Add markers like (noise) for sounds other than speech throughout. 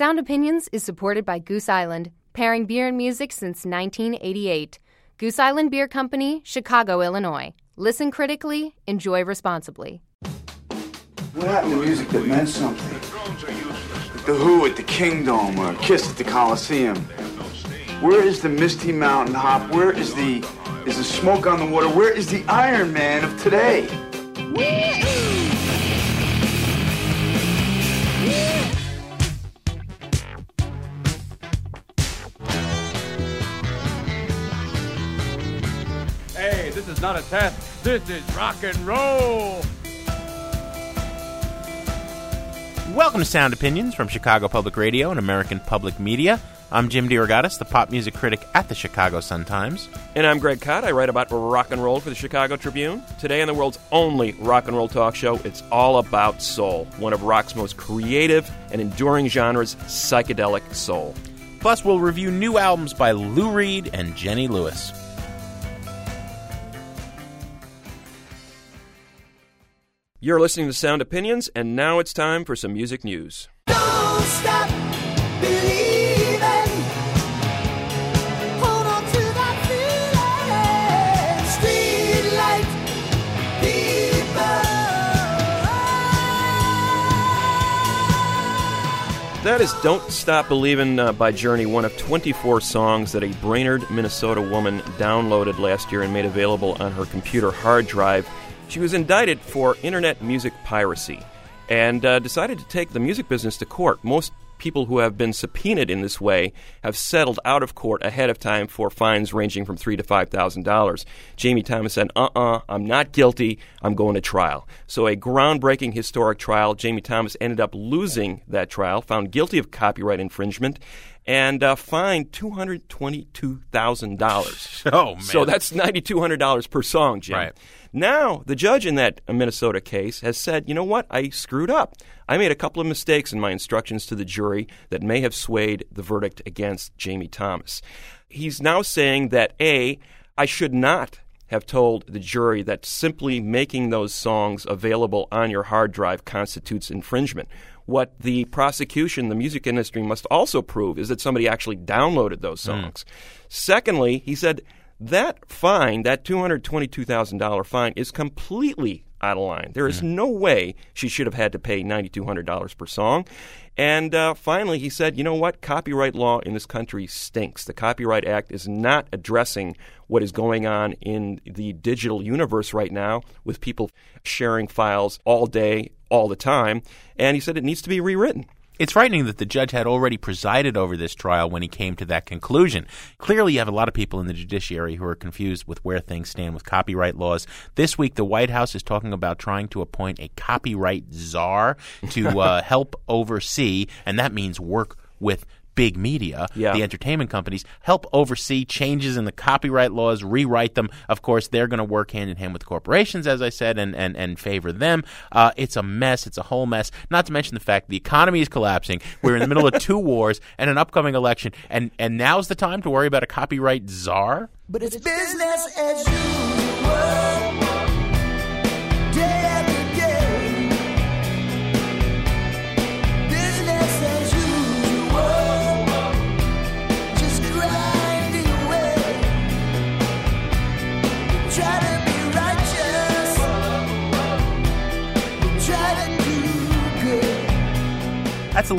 Sound Opinions is supported by Goose Island, pairing beer and music since 1988. Goose Island Beer Company, Chicago, Illinois. Listen critically, enjoy responsibly. What happened to music that meant something? Like the Who at the Kingdom or Kiss at the Coliseum. Where is the Misty Mountain Hop? Where is the is the smoke on the water? Where is the Iron Man of today? Hey, is not a test. This is rock and roll. Welcome to Sound Opinions from Chicago Public Radio and American Public Media. I'm Jim DeRogatis, the pop music critic at the Chicago Sun-Times. And I'm Greg Kot. I write about rock and roll for the Chicago Tribune. Today on the world's only rock and roll talk show, it's all about soul, one of rock's most creative and enduring genres, psychedelic soul. Plus, we'll review new albums by Lou Reed and Jenny Lewis. You're listening to Sound Opinions, and now it's time for some music news. Don't stop believing. Hold on to that feeling. Street people. That is Don't Stop Believin' uh, by Journey, one of 24 songs that a Brainerd, Minnesota woman downloaded last year and made available on her computer hard drive. She was indicted for internet music piracy and uh, decided to take the music business to court. Most people who have been subpoenaed in this way have settled out of court ahead of time for fines ranging from three to five thousand dollars. Jammie Thomas said, "Uh, uh-uh, uh, i am not guilty. I'm going to trial." So, a groundbreaking, historic trial. Jammie Thomas ended up losing that trial, found guilty of copyright infringement, and uh, fined two hundred twenty-two thousand dollars. (laughs) Oh man! So that's ninety-two hundred dollars per song, Jim. Right. Now, the judge in that Minnesota case has said, you know what? I screwed up. I made a couple of mistakes in my instructions to the jury that may have swayed the verdict against Jammie Thomas. He's now saying that A, I should not have told the jury that simply making those songs available on your hard drive constitutes infringement. What the prosecution, the music industry must also prove is that somebody actually downloaded those songs. Mm. Secondly, he said that fine, that $222,000 fine, is completely out of line. There is mm. no way she should have had to pay $9,200 per song. And uh, finally, he said, you know what? Copyright law in this country stinks. The Copyright Act is not addressing what is going on in the digital universe right now with people sharing files all day, all the time. And he said it needs to be rewritten. It's frightening that the judge had already presided over this trial when he came to that conclusion. Clearly, you have a lot of people in the judiciary who are confused with where things stand with copyright laws. This week, the White House is talking about trying to appoint a copyright czar to (laughs) uh, help oversee, and that means work with big media, yeah. the entertainment companies, help oversee changes in the copyright laws, rewrite them. Of course, they're going to work hand in hand with corporations, as I said, and, and, and favor them. Uh, it's a mess. It's a whole mess. Not to mention the fact the economy is collapsing. We're in the middle of two (laughs) wars and an upcoming election, and, and now's the time to worry about a copyright czar? But it's business as usual.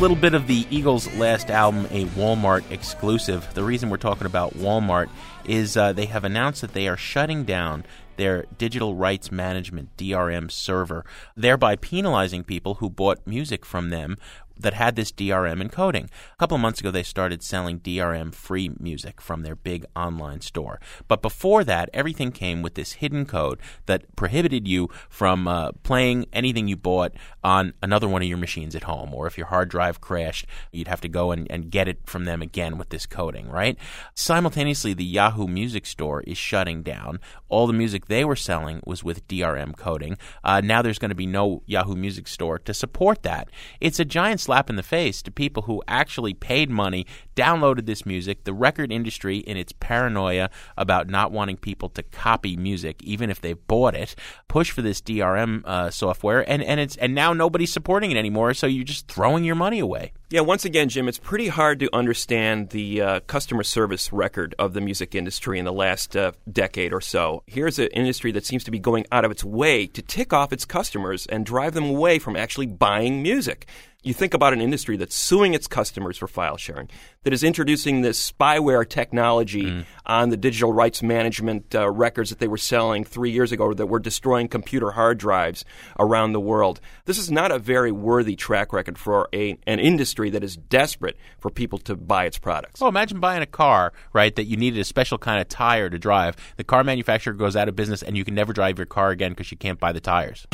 Little bit of the Eagles' last album, a Walmart exclusive. The reason we're talking about Walmart is uh, they have announced that they are shutting down their digital rights management DRM server, thereby penalizing people who bought music from them that had this DRM encoding. A couple months ago, they started selling DRM free music from their big online store. But before that, everything came with this hidden code that prohibited you from uh, playing anything you bought on another one of your machines at home. Or if your hard drive crashed, you'd have to go and, and get it from them again with this coding, right? Simultaneously, the Yahoo Music Store is shutting down. All the music they were selling was with DRM coding. Uh, now there's going to be no Yahoo Music Store to support that. It's a giant slap in the face to people who actually paid money, downloaded this music. The record industry, in its paranoia about not wanting people to copy music, even if they bought it, push for this DRM uh, software, and and it's and now nobody's supporting it anymore. So you're just throwing your money away. Yeah, once again, Jim, it's pretty hard to understand the uh, customer service record of the music industry in the last uh, decade or so. Here's an industry that seems to be going out of its way to tick off its customers and drive them away from actually buying music. You think about an industry that's suing its customers for file sharing, that is introducing this spyware technology on the digital rights management uh, records that they were selling three years ago that were destroying computer hard drives around the world. This is not a very worthy track record for a, an industry that is desperate for people to buy its products. Oh, imagine buying a car, right, that you needed a special kind of tire to drive. The car manufacturer goes out of business and you can never drive your car again because you can't buy the tires.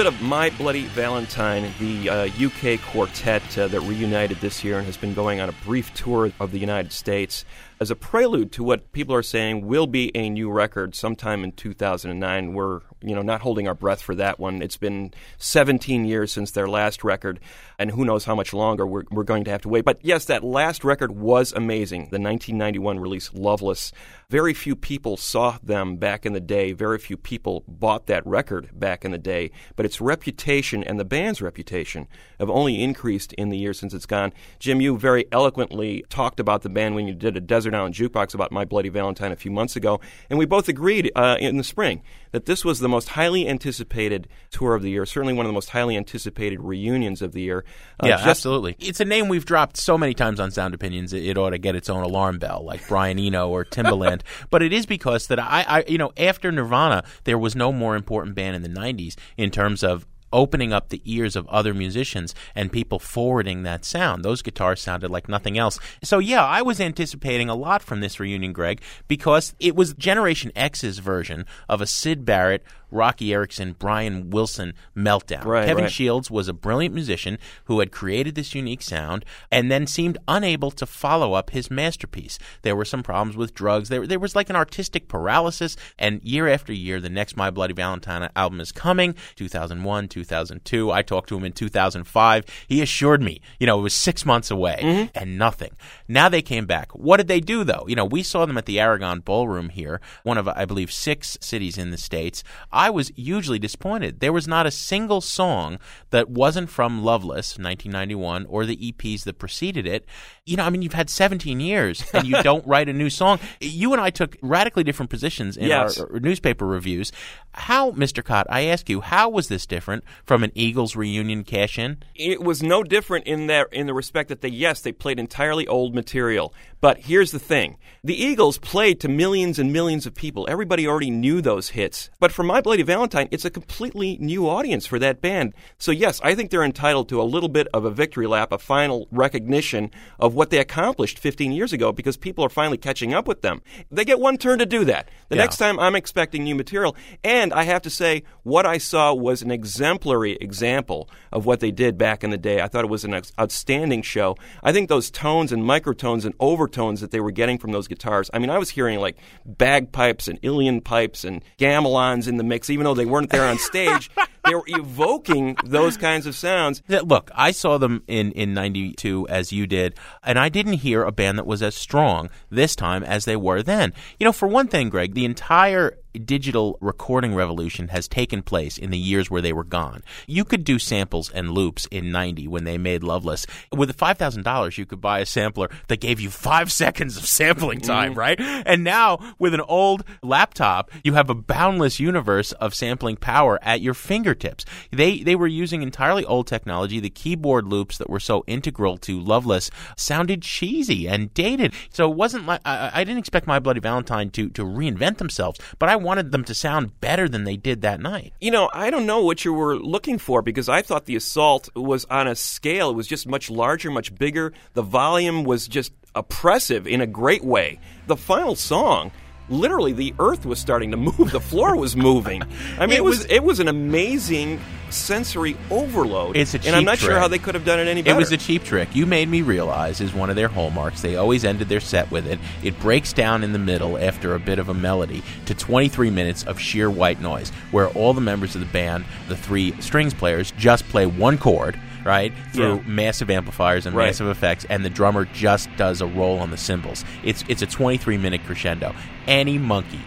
Bit of My Bloody Valentine, the uh, UK quartet uh, that reunited this year and has been going on a brief tour of the United States as a prelude to what people are saying will be a new record sometime in 2009. We're you know not holding our breath for that one. It's been 17 years since their last record, and who knows how much longer we're, we're going to have to wait. But yes, that last record was amazing. The 1991 release, Loveless. Very few people saw them back in the day. Very few people bought that record back in the day. But its reputation and the band's reputation have only increased in the years since it's gone. Jim, you very eloquently talked about the band when you did a Desert Island Jukebox about My Bloody Valentine a few months ago, and we both agreed uh, in the spring that this was the most highly anticipated tour of the year, certainly one of the most highly anticipated reunions of the year. Uh, yeah, just- absolutely. It's a name we've dropped so many times on Sound Opinions. It, it ought to get its own alarm bell, like Brian Eno or Timbaland. (laughs) but it is because that I, I, you know, after Nirvana, there was no more important band in the '90s in terms of opening up the ears of other musicians and people forwarding that sound. Those guitars sounded like nothing else. So yeah, I was anticipating a lot from this reunion, Greg, because it was Generation X's version of a Syd Barrett, Roky Erickson, Brian Wilson meltdown. Right, Kevin right. Shields was a brilliant musician who had created this unique sound and then seemed unable to follow up his masterpiece. There were some problems with drugs. There, there was like an artistic paralysis. And year after year, the next My Bloody Valentine album is coming 2001, 2002. I talked to him in 2005. He assured me, you know, it was six months away mm-hmm. and nothing. Now they came back. What did they do, though? You know, we saw them at the Aragon Ballroom here, one of, I believe, six cities in the States. I was hugely disappointed. There was not a single song that wasn't from Loveless, 1991, or the EPs that preceded it. You know, I mean, you've had 17 years and you (laughs) don't write a new song. You and I took radically different positions in Yes. our, our newspaper reviews. How, Mr. Kot, I ask you, how was this different from an Eagles reunion cash in? it was no different in that in the respect that they yes they played entirely old material. But here's the thing. The eagles played to millions and millions of people. Everybody already knew those hits. But for my bloody valentine it's a completely new audience for that band. So yes i think they're entitled to a little bit of a victory lap a final recognition of what they accomplished 15 years ago because people are finally catching up with them. They get one turn to do that. The Yeah. next time i'm expecting new material. And i have to say what i saw was an exemplary example of what they did back in the day. I thought it was an outstanding show. I think those tones and microtones and overtones that they were getting from those guitars. I mean, I was hearing like bagpipes and Uilleann pipes and gamelans in the mix, even though they weren't there on stage. (laughs) they were evoking those kinds of sounds. Th- Look, I saw them in in '92 as you did, and I didn't hear a band that was as strong this time as they were then. You know, for one thing, Greg, the entire digital recording revolution has taken place in the years where they were gone. You could do samples and loops in 90 when they made Loveless. With $5,000, you could buy a sampler that gave you five (laughs) seconds of sampling time, mm-hmm. right? And now, with an old laptop, you have a boundless universe of sampling power at your fingertips. They, they were using entirely old technology. The keyboard loops that were so integral to Loveless sounded cheesy and dated. So it wasn't like, I, I didn't expect My Bloody Valentine to, to reinvent themselves, but I wanted them to sound better than they did that night. You know, I don't know what you were looking for because I thought the assault was on a scale. It was just much larger, much bigger. The volume was just oppressive in a great way. The final song. Literally, the earth was starting to move. The floor was moving. I mean, It it was was- it was an amazing sensory overload. It's a cheap and I'm not sure how they could have done it any better. It was a cheap trick. You made me realize is one of their hallmarks. They always ended their set with it. It breaks down in the middle after a bit of a melody to 23 minutes of sheer white noise, where all the members of the band, the three strings players, just play one chord. Right through Yeah. massive amplifiers and Right. massive effects, and the drummer just does a roll on the cymbals. It's it's a 23 minute crescendo. Any monkey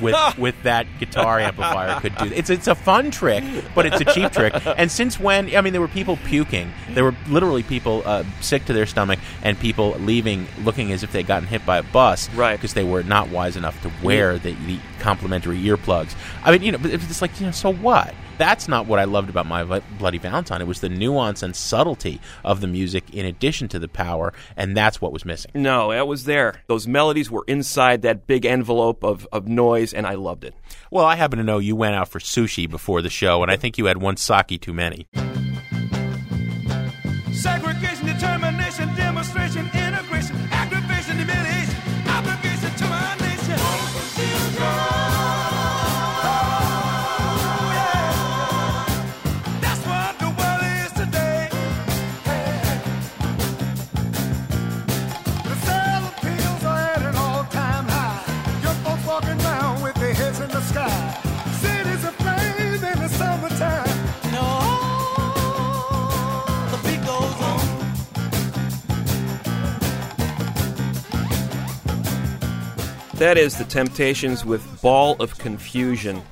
with (laughs) with that guitar amplifier could do. It's it's a fun trick, but it's a cheap trick. And since when? I mean, there were people puking. There were literally people uh, sick to their stomach, and people leaving looking as if they'd gotten hit by a bus, Right. Because they were not wise enough to wear the, the complimentary earplugs. I mean, you know, but it's like you know, so what? That's not what I loved about my Bloody Valentine. It was the nuance and subtlety of the music, in addition to the power, and that's what was missing. no, it was there. Those melodies were inside that big envelope of, of noise, and I loved it. Well, I happen to know you went out for sushi before the show, and I think you had one sake too many. That is The Temptations with Ball of Confusion.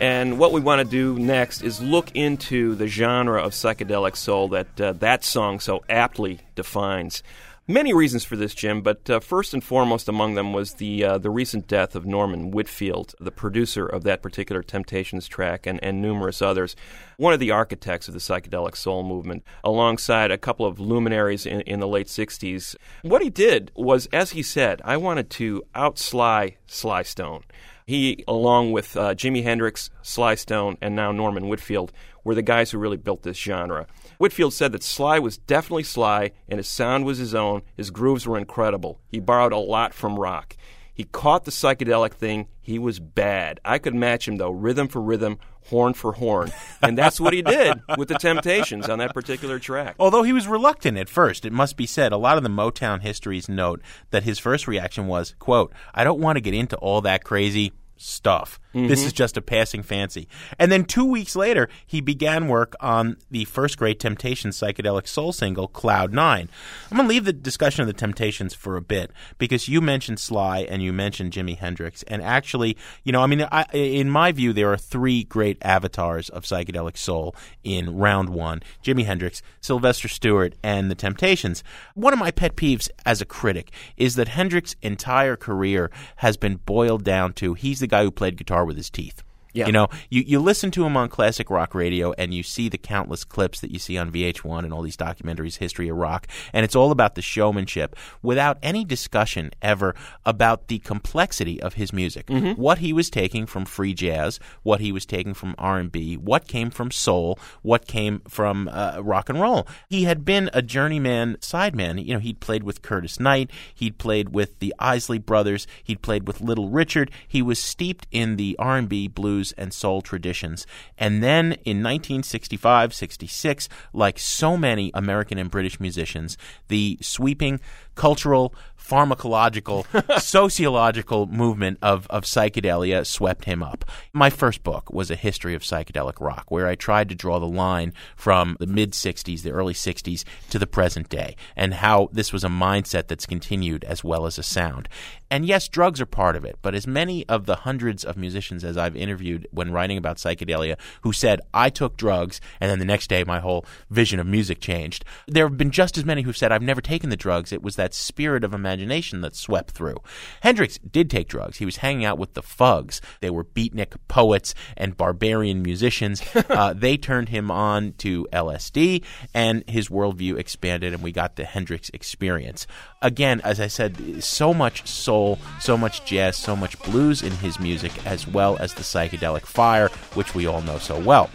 And what we want to do next is look into the genre of psychedelic soul that uh, that song so aptly defines. Many reasons for this, Jim, but uh, first and foremost among them was the uh, the recent death of Norman Whitfield, the producer of that particular Temptations track, and, and numerous others. One of the architects of the psychedelic soul movement, alongside a couple of luminaries in, in the late '60s. What he did was, as he said, I wanted to outsly Sly Stone. He, along with uh, Jimi Hendrix, Sly Stone, and now Norman Whitfield, were the guys who really built this genre. Whitfield said that Sly was definitely Sly, and his sound was his own. His grooves were incredible. He borrowed a lot from rock. He caught the psychedelic thing. He was bad. I could match him, though, rhythm for rhythm, horn for horn. And that's what he did with the Temptations on that particular track. Although he was reluctant at first, it must be said, a lot of the Motown histories note that his first reaction was, quote, I don't want to get into all that crazy stuff. This mm-hmm. is just a passing fancy. And then two weeks later, he began work on the first Great Temptations psychedelic soul single, Cloud Nine. I'm going to leave the discussion of the Temptations for a bit because you mentioned Sly and you mentioned Jimi Hendrix. And actually, you know, I mean, I, in my view, there are three great avatars of psychedelic soul in round one Jimi Hendrix, Sylvester Stewart, and the Temptations. One of my pet peeves as a critic is that Hendrix's entire career has been boiled down to he's the guy who played guitar with his teeth. Yeah. You know, you, you listen to him on classic rock radio and you see the countless clips that you see on VH1 and all these documentaries, History of Rock, and it's all about the showmanship without any discussion ever about the complexity of his music. What he was taking from free jazz, what he was taking from R&B, what came from soul, what came from uh, rock and roll. He had been a journeyman sideman. You know, he'd played with Curtis Knight, he'd played with the Isley Brothers, he'd played with Little Richard. He was steeped in the R&B, blues, and soul traditions. And then in 1965 66, like so many American and British musicians, the sweeping cultural, pharmacological, (laughs) sociological movement of, of psychedelia swept him up. My first book was a history of psychedelic rock, where I tried to draw the line from the mid 60s, the early 60s, to the present day, and how this was a mindset that's continued as well as a sound. And yes, drugs are part of it, but as many of the hundreds of musicians as I've interviewed when writing about psychedelia who said, I took drugs, and then the next day my whole vision of music changed, there have been just as many who've said, I've never taken the drugs. It was that spirit of imagination that swept through. Hendrix did take drugs. He was hanging out with the Fugs. They were beatnik poets and barbarian musicians. (laughs) uh, they turned him on to LSD, and his worldview expanded, and we got the Hendrix experience. Again, as I said, so much soul, so much jazz, so much blues in his music, as well as the psychedelic fire, which we all know so well.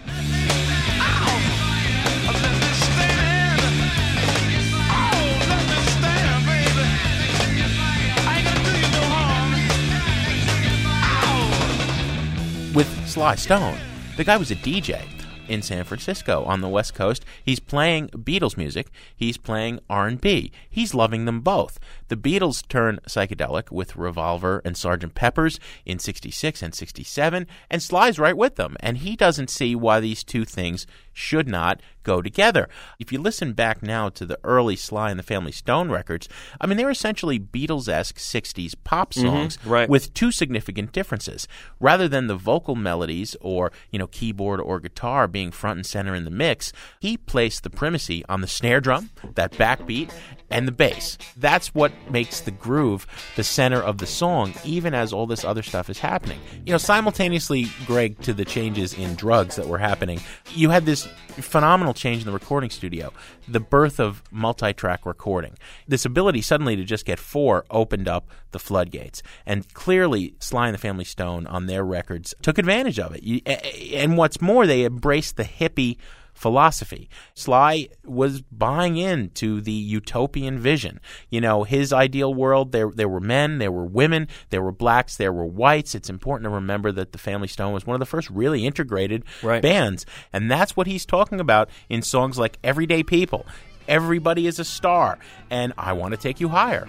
With Sly Stone. The guy was a DJ in San Francisco on the West Coast. He's playing Beatles music. He's playing R&B. He's loving them both. The Beatles turn psychedelic with Revolver and Sgt. Pepper's in 66 and 67 and Sly's right with them and he doesn't see why these two things should not go together. If you listen back now to the early Sly and the Family Stone records, I mean they're essentially Beatles-esque 60s pop mm-hmm, songs right. with two significant differences. Rather than the vocal melodies or, you know, keyboard or guitar being front and center in the mix, he placed the primacy on the snare drum, that backbeat, and the bass. That's what makes the groove the center of the song, even as all this other stuff is happening. You know, simultaneously, Greg, to the changes in drugs that were happening, you had this phenomenal change in the recording studio, the birth of multi track recording. This ability suddenly to just get four opened up the floodgates. And clearly, Sly and the Family Stone on their records took advantage of it. And what's more, they embraced the hippie philosophy. Sly was buying into the utopian vision. You know, his ideal world, there there were men, there were women, there were blacks, there were whites. It's important to remember that the Family Stone was one of the first really integrated Right. bands. And that's what he's talking about in songs like Everyday People. Everybody is a star, and I want to take you higher.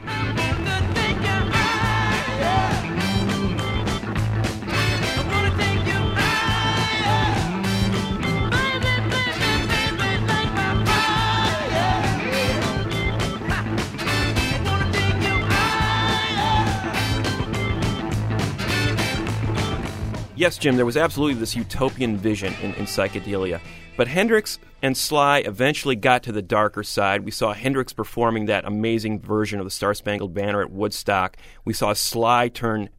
Yes, Jim, there was absolutely this utopian vision in, in psychedelia. But Hendrix and Sly eventually got to the darker side. We saw Hendrix performing that amazing version of the Star Spangled Banner at Woodstock. We saw Sly turn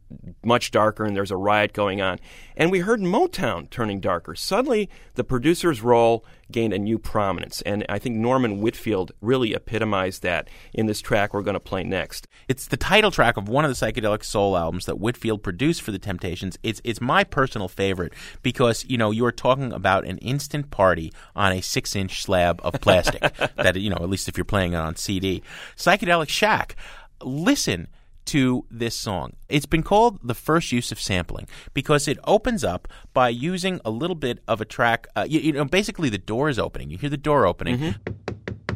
much darker, and there's a riot going on. And we heard Motown turning darker. Suddenly, the producer's role gained a new prominence. And I think Norman Whitfield really epitomized that in this track we're going to play next. It's the title track of one of the psychedelic soul albums that Whitfield produced for the Temptations. It's it's my personal favorite because you know you are talking about an instant party on a six inch slab of plastic. (laughs) that you know at least if you're playing it on CD. Psychedelic Shack. Listen to this song. It's been called the first use of sampling because it opens up by using a little bit of a track. Uh, you, you know, basically the door is opening. You hear the door opening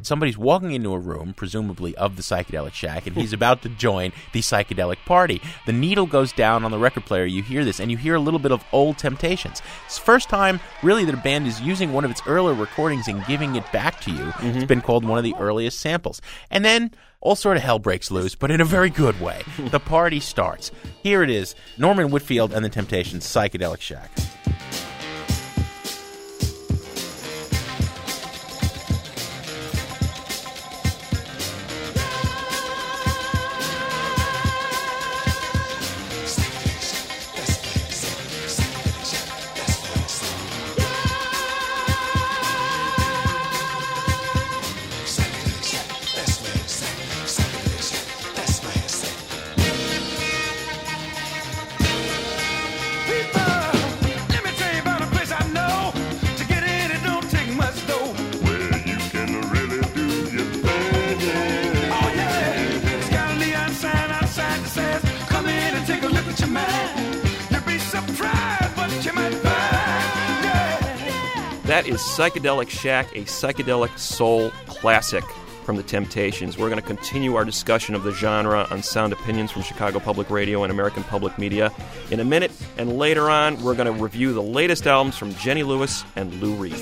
somebody's walking into a room, presumably of the psychedelic shack, and he's about to join the psychedelic party. The needle goes down on the record player. You hear this, and you hear a little bit of old Temptations. It's the first time, really, that a band is using one of its earlier recordings and giving it back to you. It's mm-hmm. been called one of the earliest samples. And then all sort of hell breaks loose, but in a very good way. (laughs) the party starts. Here it is Norman Whitfield and the Temptations, Psychedelic Shack. That is Psychedelic Shack, a psychedelic soul classic from the Temptations. We're going to continue our discussion of the genre on Sound Opinions from Chicago Public Radio and American Public Media in a minute. And later on, we're going to review the latest albums from Jenny Lewis and Lou Reed.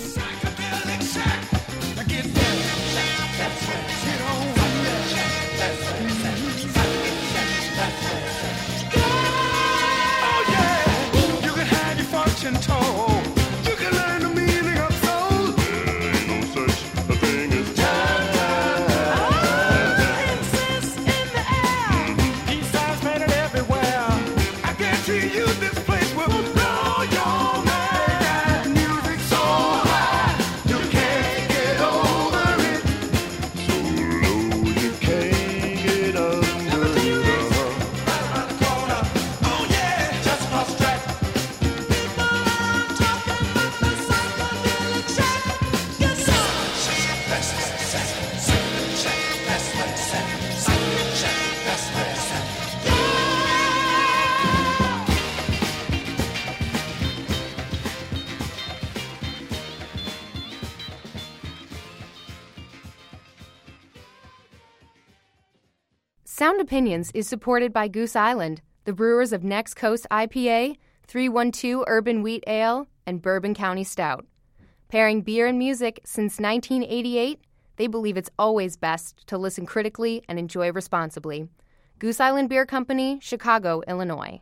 Opinions is supported by Goose Island, the brewers of Next Coast IPA, 312 Urban Wheat Ale, and Bourbon County Stout. Pairing beer and music since 1988, they believe it's always best to listen critically and enjoy responsibly. Goose Island Beer Company, Chicago, Illinois.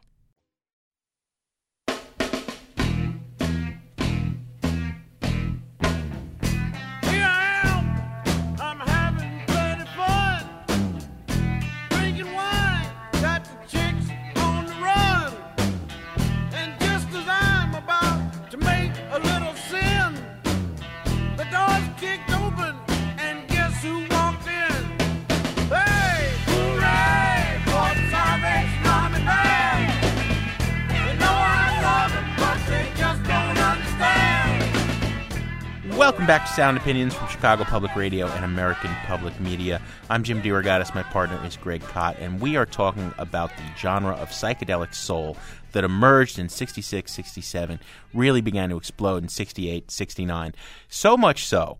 Back to Sound Opinions from Chicago Public Radio and American Public Media. I'm Jim DeRogatis. My partner is Greg Kot, and we are talking about the genre of psychedelic soul that emerged in 66, 67, really began to explode in 68, 69. So much so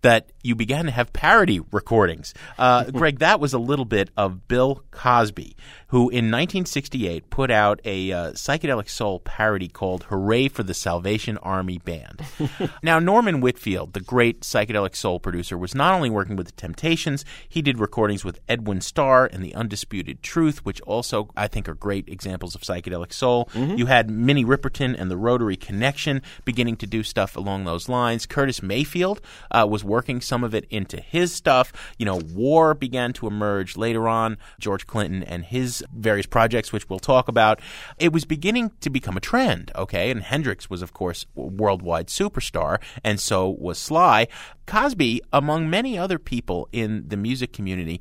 that you began to have parody recordings. Uh, (laughs) Greg, that was a little bit of Bill Cosby, who in 1968 put out a uh, psychedelic soul parody called Hooray for the Salvation Army Band. (laughs) now, Norman Whitfield, the great psychedelic soul producer, was not only working with the Temptations, he did recordings with Edwin Starr and The Undisputed Truth, which also I think are great examples of psychedelic soul. You had Minnie Riperton and the Rotary Connection beginning to do stuff along those lines. Curtis Mayfield uh, was working some of it into his stuff. You know, war began to emerge later on. George Clinton and his various projects, which we'll talk about. It was beginning to become a trend, okay? And Hendrix was, of course, a worldwide superstar, and so was Sly. Cosby, among many other people in the music community,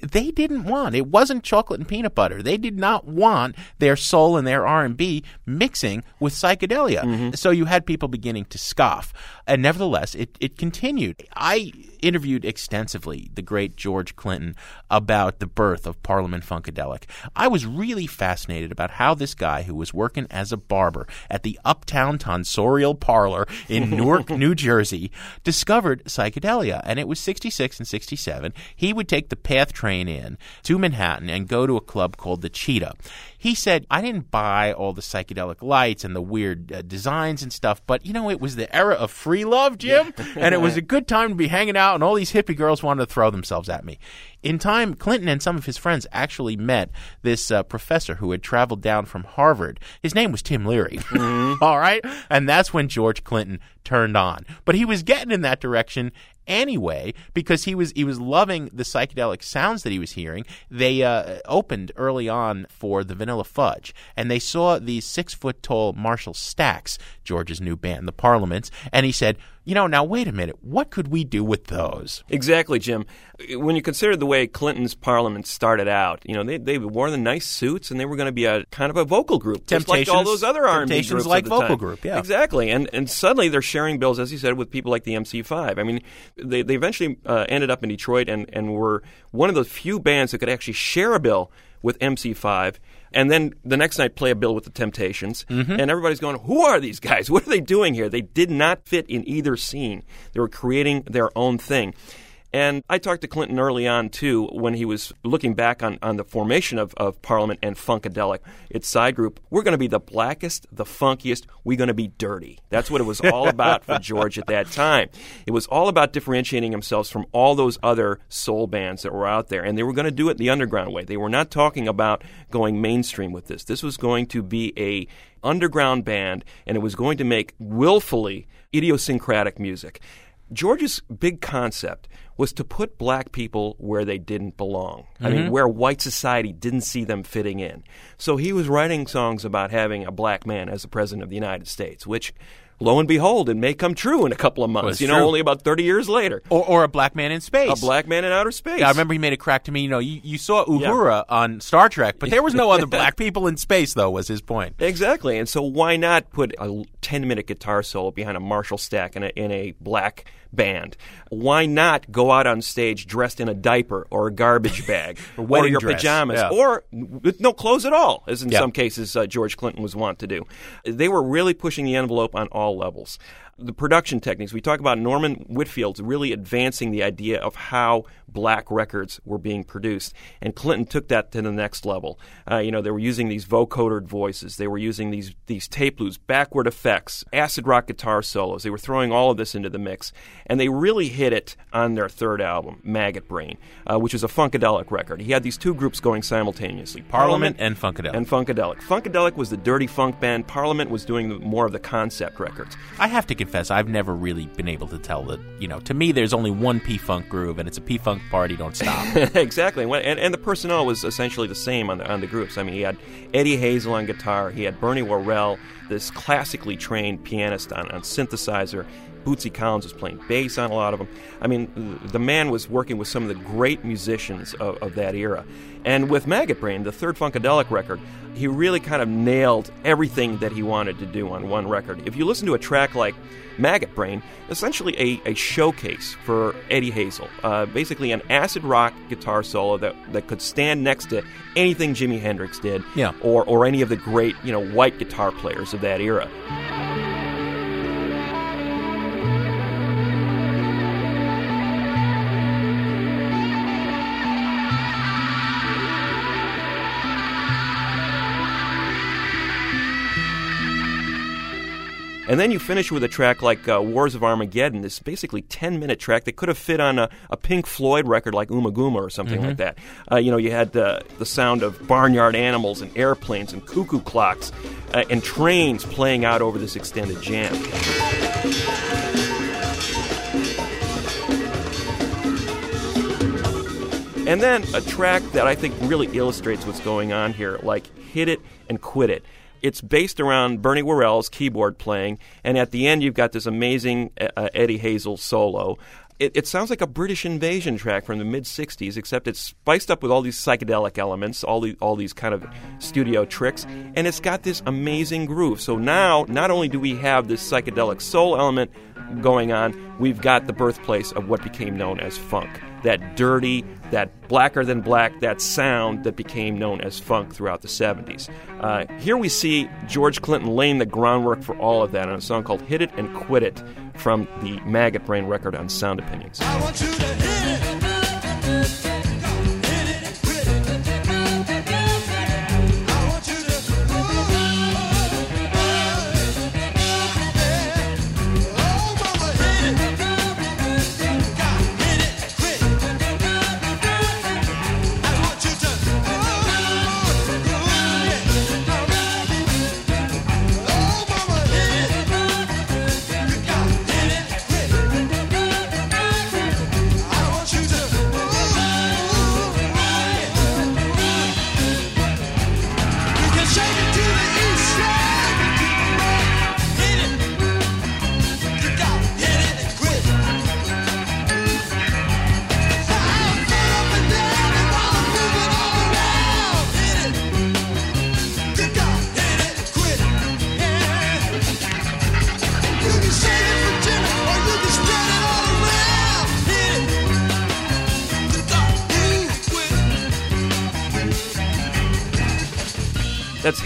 they didn't want it wasn't chocolate and peanut butter. They did not want their soul and their r&b mixing with psychedelia. Mm-hmm. So you had people beginning to scoff. And nevertheless it, it continued. I interviewed extensively the great george clinton about the birth of parliament funkadelic. I was really fascinated about how this guy who was working as a barber at the uptown tonsorial parlor in (laughs) newark new jersey discovered psychedelia. And it was 66 and 67 he would take the path train in to Manhattan and go to a club called the Cheetah. He said, I didn't buy all the psychedelic lights and the weird uh, designs and stuff, but you know, it was the era of free love, Jim, (laughs) and it was a good time to be hanging out, and all these hippie girls wanted to throw themselves at me. In time, Clinton and some of his friends actually met this uh, professor who had traveled down from Harvard. His name was Tim Leary. (laughs) All right? And that's when George Clinton turned on. But he was getting in that direction anyway because he was he was loving the psychedelic sounds that he was hearing. They uh, opened early on for the Vanilla Fudge, and they saw these six foot tall Marshall Stacks, George's new band, the Parliaments, and he said, "You know, now wait a minute, what could we do with those?" Exactly, Jim. When you consider the way Clinton's parliament started out, you know, they, they wore the nice suits and they were going to be a kind of a vocal group, just like all those other R&B Temptations groups like the vocal time. group, yeah. Exactly. And and suddenly they're sharing bills, as you said, with people like the MC5. I mean, they, they eventually uh, ended up in Detroit and, and were one of those few bands that could actually share a bill with MC5 and then the next night play a bill with the Temptations. Mm-hmm. And everybody's going, who are these guys? (laughs) What are they doing here? They did not fit in either scene. They were creating their own thing. And I talked to Clinton early on, too, when he was looking back on, on the formation of, of Parliament and Funkadelic, its side group. We're going to be the blackest, the funkiest, we're going to be dirty. That's what it was all (laughs) about for George at that time. It was all about differentiating themselves from all those other soul bands that were out there. And they were going to do it the underground way. They were not talking about going mainstream with this. This was going to be a underground band, and it was going to make willfully idiosyncratic music. George's big concept was to put black people where they didn't belong. I mean, mm-hmm. where white society didn't see them fitting in. So he was writing songs about having a black man as the president of the United States, which, lo and behold, it may come true in a couple of months. you know, true. only about 30 years later. Or, or a black man in space. A black man in outer space. Yeah, I remember he made a crack to me. You know, you, you saw Uhura on Star Trek, but there was no (laughs) other black people in space, though. Was his point? Exactly. And so why not put a 10 minute guitar solo behind a Marshall stack in a, in a black band? Why not go out on stage dressed in a diaper or a garbage bag (laughs) Or your dress, pajamas yeah. or with no clothes at all, as in Yeah. some cases uh, George Clinton was wont to do? They were really pushing the envelope on all levels. The production techniques, we talk about Norman Whitfield's really advancing the idea of how black records were being produced. And Clinton took that to the next level. Uh, you know, they were using these vocoder voices, they were using these, these tape loops, backward effects, acid rock guitar solos. They were throwing all of this into the mix. And they really hit it on their third album, Maggot Brain, uh, which is a Funkadelic record. He had these two groups going simultaneously Parliament and Funkadelic. And Funkadelic. Funkadelic was the dirty funk band. Parliament was doing the, more of the concept records. I have to confess, I've never really been able to tell that. You know, to me, there's only one P Funk groove, and it's a P Funk party. Don't stop. (laughs) exactly. And, and, and the personnel was essentially the same on the, on the groups. I mean, he had Eddie Hazel on guitar, he had Bernie Worrell, this classically trained pianist on, on synthesizer. Bootsy Collins was playing bass on a lot of them. I mean, the man was working with some of the great musicians of, of that era. And with Maggot Brain, the third Funkadelic record, he really kind of nailed everything that he wanted to do on one record. If you listen to a track like Maggot Brain, essentially a, a showcase for Eddie Hazel, uh, basically an acid rock guitar solo that, that could stand next to anything Jimi Hendrix did, Yeah. or, or any of the great you know white guitar players of that era. And then you finish with a track like uh, Wars of Armageddon, this basically 10 minute track that could have fit on a, a Pink Floyd record like Ummagumma or something like that. Uh, you know, you had uh, the sound of barnyard animals and airplanes and cuckoo clocks uh, and trains playing out over this extended jam. And then a track that I think really illustrates what's going on here, like Hit It and Quit It. It's based around Bernie Worrell's keyboard playing, and at the end you've got this amazing uh, Eddie Hazel solo. It, it sounds like a British invasion track from the mid '60s, except it's spiced up with all these psychedelic elements, all the, all these kind of studio tricks, and it's got this amazing groove. So now, not only do we have this psychedelic soul element going on, we've got the birthplace of what became known as funk that dirty, that blacker than black, that sound that became known as funk throughout the 70s. Uh, here we see George Clinton laying the groundwork for all of that on a song called Hit It and Quit It from the Maggot Brain record on Sound Opinions.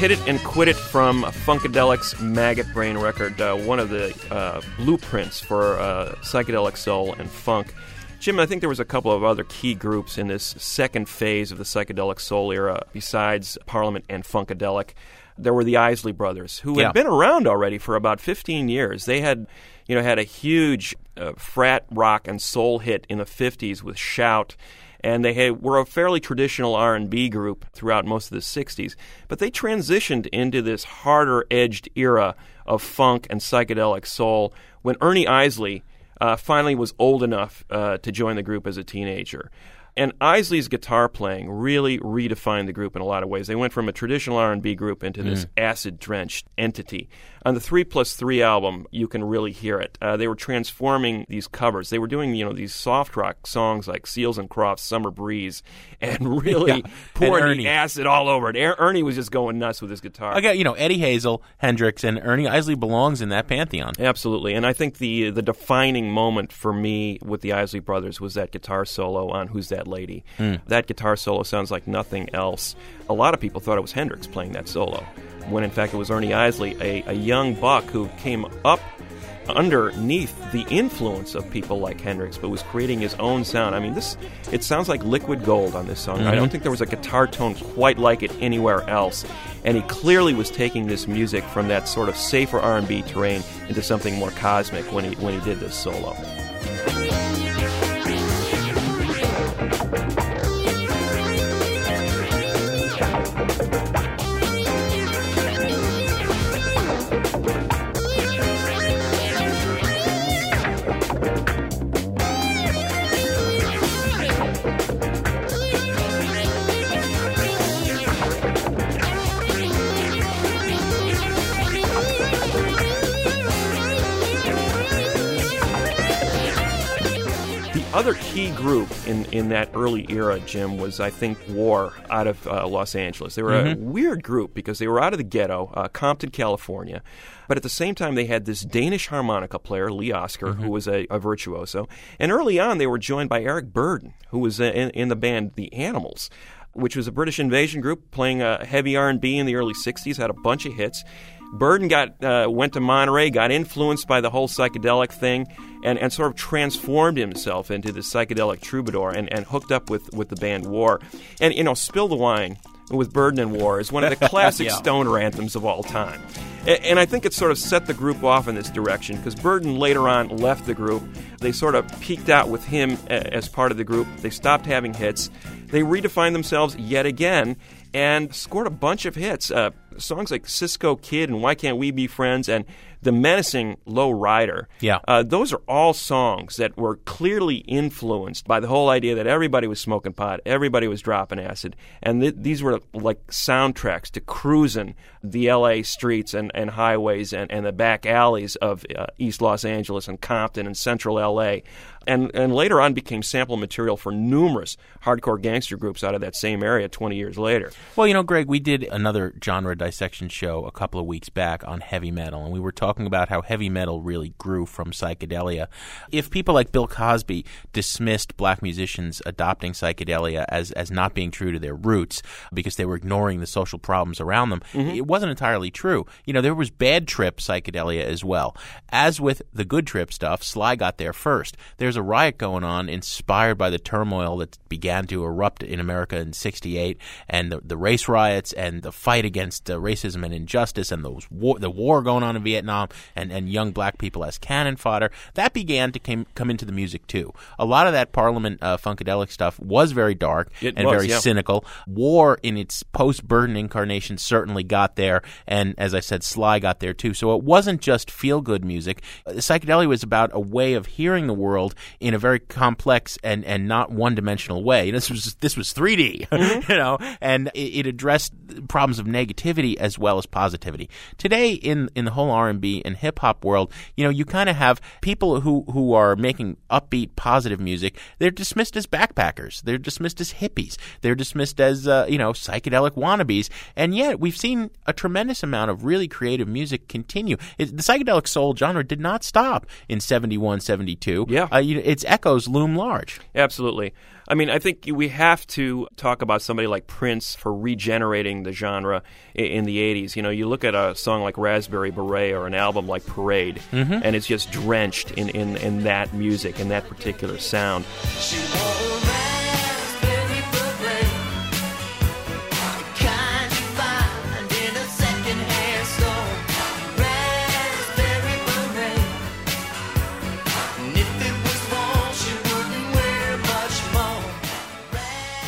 Hit It and Quit It from Funkadelic's Maggot Brain record, uh, one of the uh, blueprints for uh, psychedelic soul and funk. Jim, I think there was a couple of other key groups in this second phase of the psychedelic soul era besides Parliament and Funkadelic. There were the Isley Brothers, who Yeah. had been around already for about 15 years. They had, you know, had a huge uh, frat rock and soul hit in the 50s with Shout and they had, were a fairly traditional R&B group throughout most of the 60s, but they transitioned into this harder-edged era of funk and psychedelic soul when Ernie Isley uh, finally was old enough uh, to join the group as a teenager. And Isley's guitar playing really redefined the group in a lot of ways. They went from a traditional R&B group into this acid-drenched entity. On the Three Plus Three album, you can really hear it. Uh, they were transforming these covers. They were doing, you know, these soft rock songs like Seals and Crofts, "Summer Breeze," (laughs) and really Yeah. Pouring the acid all over it. Er- Ernie was just going nuts with his guitar. I got, you know, Eddie Hazel, Hendrix, and Ernie Isley belongs in that pantheon. Absolutely, and I think the the defining moment for me with the Isley Brothers was that guitar solo on "Who's That That Lady. Hmm. That guitar solo sounds like nothing else. A lot of people thought it was Hendrix playing that solo, when in fact it was Ernie Isley, a, a young buck who came up underneath the influence of people like Hendrix, but was creating his own sound. I mean, this it sounds like liquid gold on this song. I mm-hmm. don't think there was a guitar tone quite like it anywhere else. And he clearly was taking this music from that sort of safer R&B terrain into something more cosmic when he when he did this solo. Key group in, in that early era, Jim, was I think War out of uh, Los Angeles. They were a weird group because they were out of the ghetto, uh, Compton, California, but at the same time they had this Danish harmonica player, Lee Oskar, who was a, a virtuoso. And early on they were joined by Eric Burdon, who was uh, in, in the band The Animals which was a British invasion group playing uh, heavy R&B in the early '60s. Had a bunch of hits. Burdon got uh, went to Monterey, got influenced by the whole psychedelic thing, and, and sort of transformed himself into the psychedelic troubadour, and, and hooked up with, with the band War. And you know, Spill the Wine with Burdon and War is one of the (laughs) classic Yeah. stoner anthems of all time. A- And I think it sort of set the group off in this direction because Burdon later on left the group. They sort of peaked out with him as part of the group. They stopped having hits. They redefined themselves yet again and scored a bunch of hits. Uh, songs like Cisco Kid and Why Can't We Be Friends and the menacing Low Rider. Yeah. Uh, those are all songs that were clearly influenced by the whole idea that everybody was smoking pot, everybody was dropping acid, and th- these were like soundtracks to cruising the LA streets and, and highways and, and the back alleys of uh, East Los Angeles and Compton and Central LA. And, and later on became sample material for numerous hardcore gangster groups out of that same area 20 years later. Well, you know, Greg, we did another genre dissection show a couple of weeks back on heavy metal, and we were talking about how heavy metal really grew from psychedelia. If people like Bill Cosby dismissed black musicians adopting psychedelia as, as not being true to their roots because they were ignoring the social problems around them, it wasn't entirely true. You know, there was bad trip psychedelia as well. As with the good trip stuff, Sly got there first. There's a riot going on inspired by the turmoil that began to erupt in America in 68 and the, the race riots and the fight against uh, racism and injustice and those war, the war going on in Vietnam and, and young black people as cannon fodder. That began to came, come into the music too. A lot of that Parliament uh, funkadelic stuff was very dark It and was, very yeah. cynical. War in its post Burdon incarnation certainly got there, and as I said, Sly got there too. So it wasn't just feel good music. Uh, Psychedelia was about a way of hearing the world in a very complex and, and not one dimensional way. This was this was 3D, (laughs) Mm-hmm. you know, and it, it addressed problems of negativity as well as positivity. Today, in in the whole R and B and hip hop world, you know, you kind of have people who who are making upbeat, positive music. They're dismissed as backpackers. They're dismissed as hippies. They're dismissed as uh, you know psychedelic wannabes. And yet, we've seen a tremendous amount of really creative music continue. It, the psychedelic soul genre did not stop in 71, 72. Yeah. uh, you know, its echoes loom large. Absolutely. I mean, I think we have to talk about somebody like Prince for regenerating the genre in the 80s. You know, you look at a song like Raspberry Beret or an album like Parade, mm-hmm. and it's just drenched in, in, in that music and that particular sound.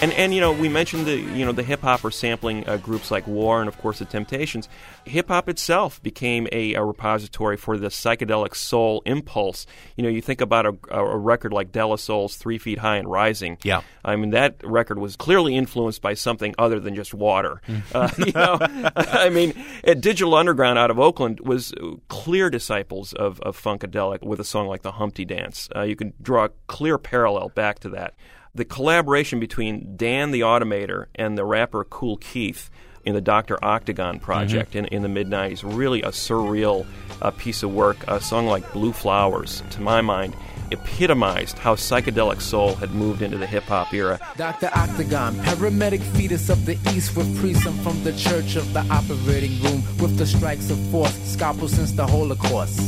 And and you know we mentioned the you know the hip hop or sampling uh, groups like War and of course the Temptations. Hip hop itself became a, a repository for the psychedelic soul impulse. You know you think about a, a record like De La Soul's Three Feet High and Rising. Yeah. I mean that record was clearly influenced by something other than just water. (laughs) uh, you know, (laughs) I mean Digital Underground out of Oakland was clear disciples of, of funkadelic with a song like the Humpty Dance. Uh, you can draw a clear parallel back to that the collaboration between Dan the Automator and the rapper Kool Keith in the Dr. Octagon project in, in the mid 90s. Really a surreal uh, piece of work. A song like Blue Flowers, to my mind, epitomized how psychedelic soul had moved into the hip hop era. Dr. Octagon, paramedic fetus of the East with precinct from the church of the operating room with the strikes of force, scalpel since the Holocaust.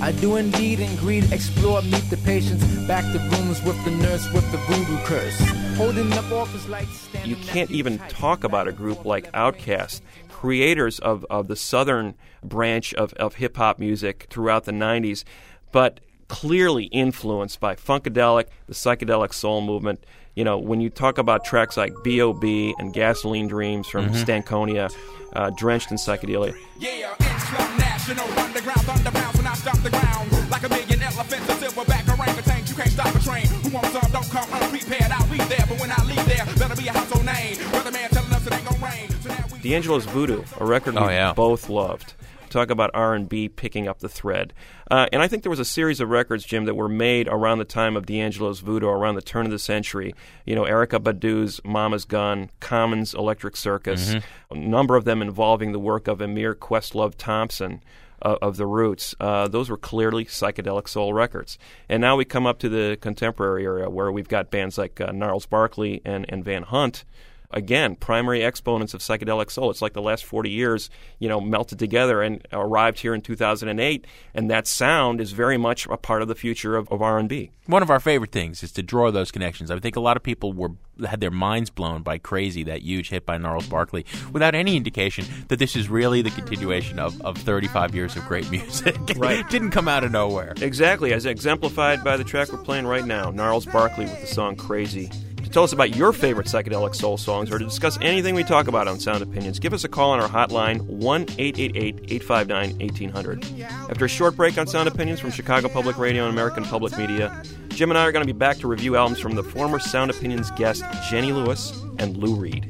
I do indeed in greed explore, meet the patients, back to rooms with the nurse with the voodoo curse. Holding up office lights, You can't even talk about a group like Outkast, creators of, of the southern branch of, of hip hop music throughout the 90s, but clearly influenced by Funkadelic, the psychedelic soul movement. You know, when you talk about tracks like B.O.B. and Gasoline Dreams from Stankonia, uh, drenched in psychedelia, Yeah, it's National, underground thunder pounds when I stop the ground. Like a million elephants, a silverback orangutan, you can't stop a train. Who wants some, don't come unprepared, I'll be there. But when I leave there, better be a household name. Weatherman telling us it ain't gonna rain. So now we D'Angelo's Voodoo, a record Oh, we yeah. both loved. Talk about R&B picking up the thread. Uh, and I think there was a series of records, Jim, that were made around the time of D'Angelo's Voodoo, around the turn of the century. You know, Erykah Badu's Mama's Gun, Common's Electric Circus, a number of them involving the work of Ahmir Questlove Thompson uh, of The Roots. Uh, those were clearly psychedelic soul records. And now we come up to the contemporary era where we've got bands like uh, Gnarls Barkley and, and Van Hunt again, primary exponents of psychedelic soul. It's like the last 40 years, you know, melted together and arrived here in 2008, and that sound is very much a part of the future of, of R&B. One of our favorite things is to draw those connections. I think a lot of people were had their minds blown by Crazy, that huge hit by Gnarls Barkley, without any indication that this is really the continuation of, of 35 years of great (laughs) music. Right. it didn't come out of nowhere. Exactly, as exemplified by the track we're playing right now, Gnarls Barkley with the song Crazy. Tell us about your favorite psychedelic soul songs or to discuss anything we talk about on Sound Opinions, give us a call on our hotline 1 888 859 1800. After a short break on Sound Opinions from Chicago Public Radio and American Public Media, Jim and I are going to be back to review albums from the former Sound Opinions guest Jenny Lewis and Lou Reed.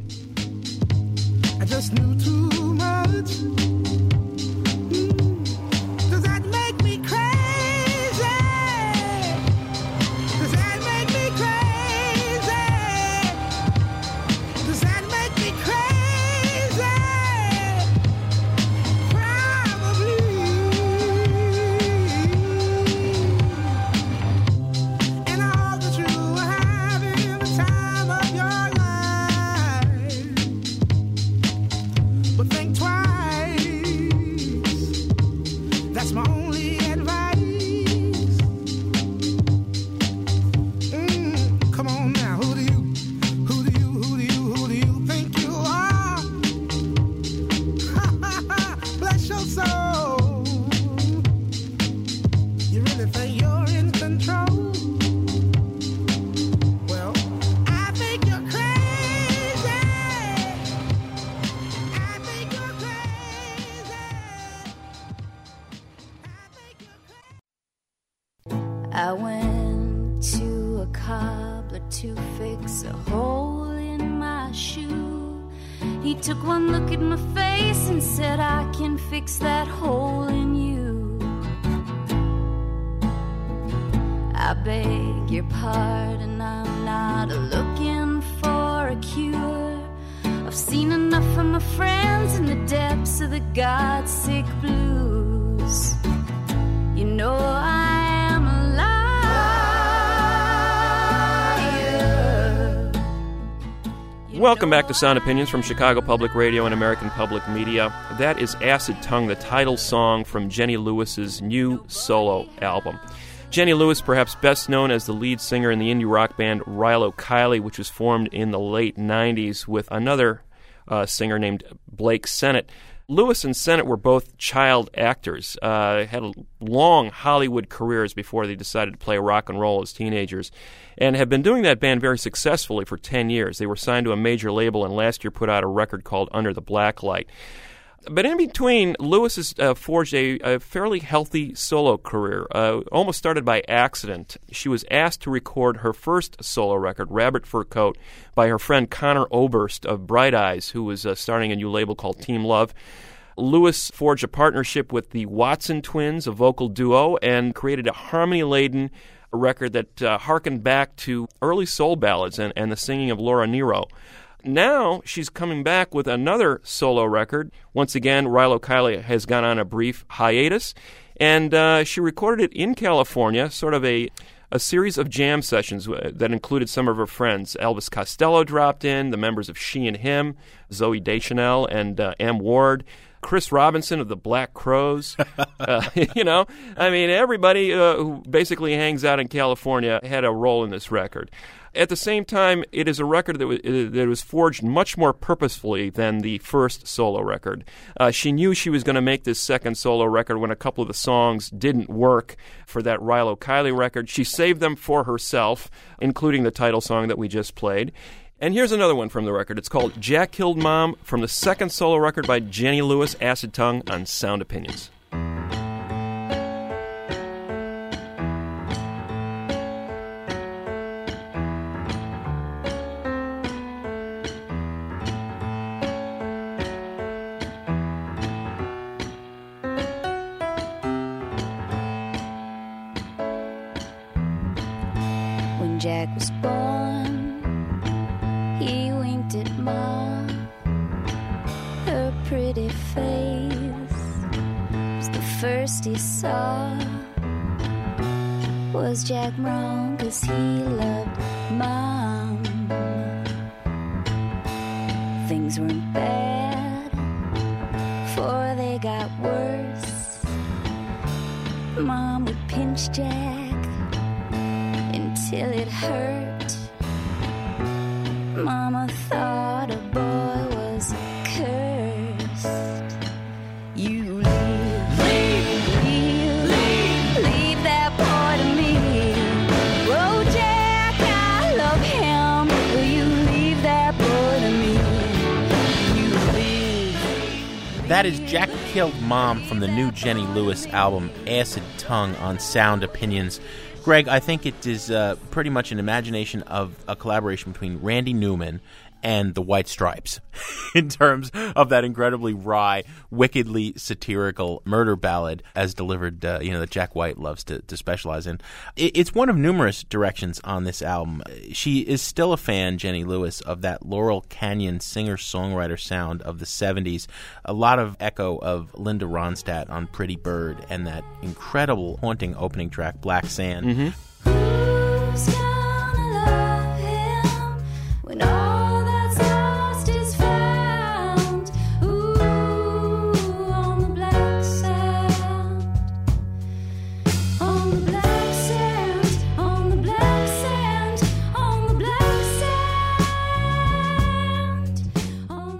I just knew too much. Welcome back to Sound Opinions from Chicago Public Radio and American Public Media. That is Acid Tongue, the title song from Jenny Lewis's new solo album. Jenny Lewis, perhaps best known as the lead singer in the indie rock band Rilo Kiley, which was formed in the late 90s with another uh, singer named Blake Sennett. Lewis and Sennett were both child actors, uh, had long Hollywood careers before they decided to play rock and roll as teenagers, and have been doing that band very successfully for 10 years. They were signed to a major label and last year put out a record called Under the Blacklight. But in between, Lewis has uh, forged a, a fairly healthy solo career, uh, almost started by accident. She was asked to record her first solo record, Rabbit Fur Coat, by her friend Conor Oberst of Bright Eyes, who was uh, starting a new label called Team Love. Lewis forged a partnership with the Watson twins, a vocal duo, and created a harmony laden record that uh, harkened back to early soul ballads and, and the singing of Laura Nyro. Now she's coming back with another solo record. Once again, Rilo Kiley has gone on a brief hiatus, and uh, she recorded it in California, sort of a a series of jam sessions uh, that included some of her friends. Elvis Costello dropped in, the members of She and Him, Zooey Deschanel, and uh, M. Ward. Chris Robinson of the Black Crowes. (laughs) uh, (laughs) you know, I mean, everybody uh, who basically hangs out in California had a role in this record. At the same time, it is a record that was, uh, that was forged much more purposefully than the first solo record. Uh, she knew she was going to make this second solo record when a couple of the songs didn't work for that Rilo Kiley record. She saved them for herself, including the title song that we just played. And here's another one from the record. It's called Jack Killed Mom from the second solo record by Jenny Lewis, Acid Tongue, on Sound Opinions. When Jack was born, he winked at Mom. Her pretty face was the first he saw. Was Jack wrong? Cause he loved Mom. Things weren't bad, for they got worse. Mom would pinch Jack until it hurt. Mama thought a boy was cursed. You leave, leave, leave, leave, leave that boy to me. Oh, Jack, I love him. Will you leave that boy to me? You leave. That is Jack Killed Mom from the new Jenny Lewis album, Acid Tongue, on Sound Opinions. Greg, I think it is uh, pretty much an imagination of a collaboration between Randy Newman and the White Stripes (laughs) in terms of that incredibly wry, wickedly satirical murder ballad as delivered, uh, you know, that Jack White loves to, to specialize in. It, it's one of numerous directions on this album. She is still a fan, Jenny Lewis, of that Laurel Canyon singer songwriter sound of the 70s. A lot of echo of Linda Ronstadt on Pretty Bird and that incredible, haunting opening track, Black Sand. Who's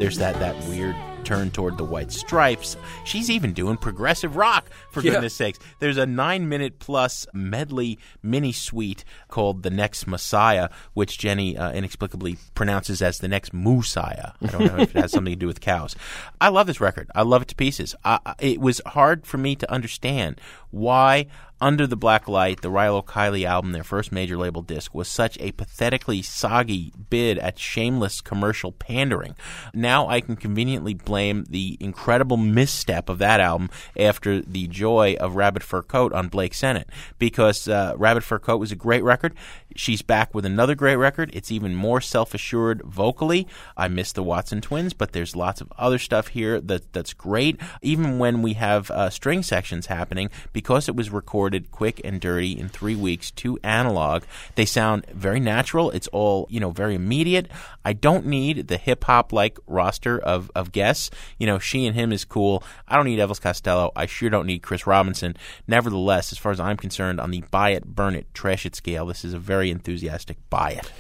There's that that weird turn toward the white stripes. She's even doing progressive rock for Yeah. goodness sakes. There's a nine minute plus medley mini suite called "The Next Messiah," which Jenny uh, inexplicably pronounces as "the next Moosiah." I don't know if it has something to do with cows. I love this record. I love it to pieces. I, it was hard for me to understand why. Under the Black Light, the Rilo Kiley album, their first major label disc, was such a pathetically soggy bid at shameless commercial pandering. Now I can conveniently blame the incredible misstep of that album after the joy of Rabbit Fur Coat on Blake Sennett, because uh, Rabbit Fur Coat was a great record. She's back with another great record. It's even more self assured vocally. I miss the Watson twins, but there's lots of other stuff here that that's great. Even when we have uh, string sections happening, because it was recorded quick and dirty in three weeks to analog, they sound very natural. It's all you know, very immediate. I don't need the hip hop like roster of of guests. You know, she and him is cool. I don't need Elvis Costello. I sure don't need Chris Robinson. Nevertheless, as far as I'm concerned, on the buy it, burn it, trash it scale, this is a very enthusiastic buy it.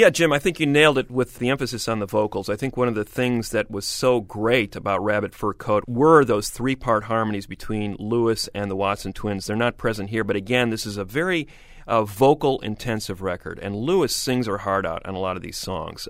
Yeah, Jim, I think you nailed it with the emphasis on the vocals. I think one of the things that was so great about Rabbit Fur Coat were those three part harmonies between Lewis and the Watson twins. They're not present here, but again, this is a very uh, vocal intensive record, and Lewis sings her heart out on a lot of these songs.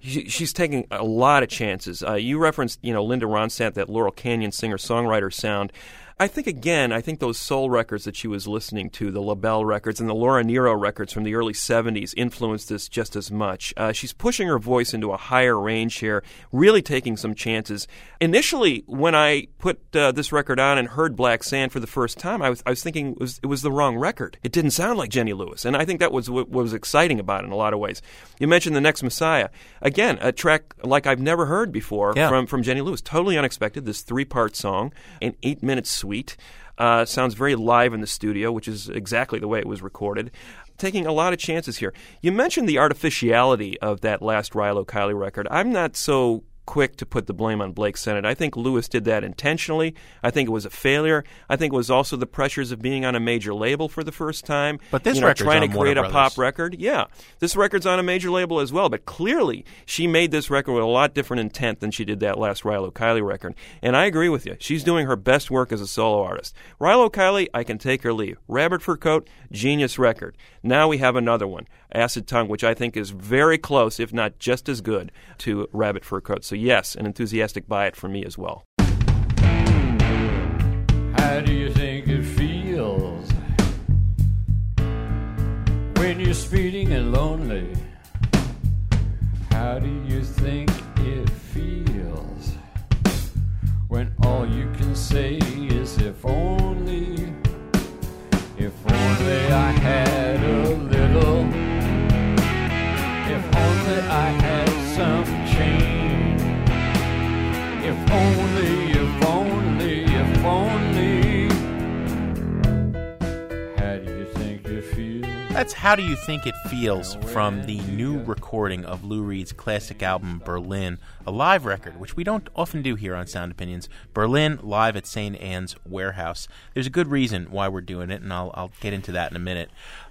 She's taking a lot of chances. Uh, you referenced, you know, Linda Ronstadt, that Laurel Canyon singer songwriter sound. I think again, I think those soul records that she was listening to, the LaBelle records and the Laura Nyro records from the early '70s, influenced this just as much. Uh, she's pushing her voice into a higher range here, really taking some chances. Initially, when I put uh, this record on and heard Black Sand for the first time, I was, I was thinking it was, it was the wrong record. It didn't sound like Jenny Lewis, and I think that was what was exciting about it in a lot of ways. You mentioned the next Messiah, again, a track like I've never heard before Yeah. from from Jenny Lewis. Totally unexpected. This three part song, an eight minute suite. Uh, sounds very live in the studio, which is exactly the way it was recorded. Taking a lot of chances here. You mentioned the artificiality of that last Rilo Kiley record. I'm not so quick to put the blame on Blake Sennett. I think Lewis did that intentionally. I think it was a failure. I think it was also the pressures of being on a major label for the first time. But this you know, record's trying on to create a pop record. Yeah, this record's on a major label as well. But clearly, she made this record with a lot different intent than she did that last Rilo Kiley record. And I agree with you. She's doing her best work as a solo artist. Rilo Kiley, I can take or leave. Rabbit Fur Coat, genius record. Now we have another one, Acid Tongue, which I think is very close, if not just as good, to Rabbit Fur Coat. So yes, an enthusiastic buy it for me as well. How do you think it feels when you're speeding and lonely? How do you think it feels when all you can say is if only, if only I had a little, only I had some change. If only, if only, if only. How do you think it feels? That's How Do You Think It Feels from the new recording of Lou Reed's classic album Berlin, a live record, which we don't often do here on Sound Opinions. Berlin live at St. Anne's Warehouse. There's a good reason why we're doing it, and I'll, I'll get into that in a minute.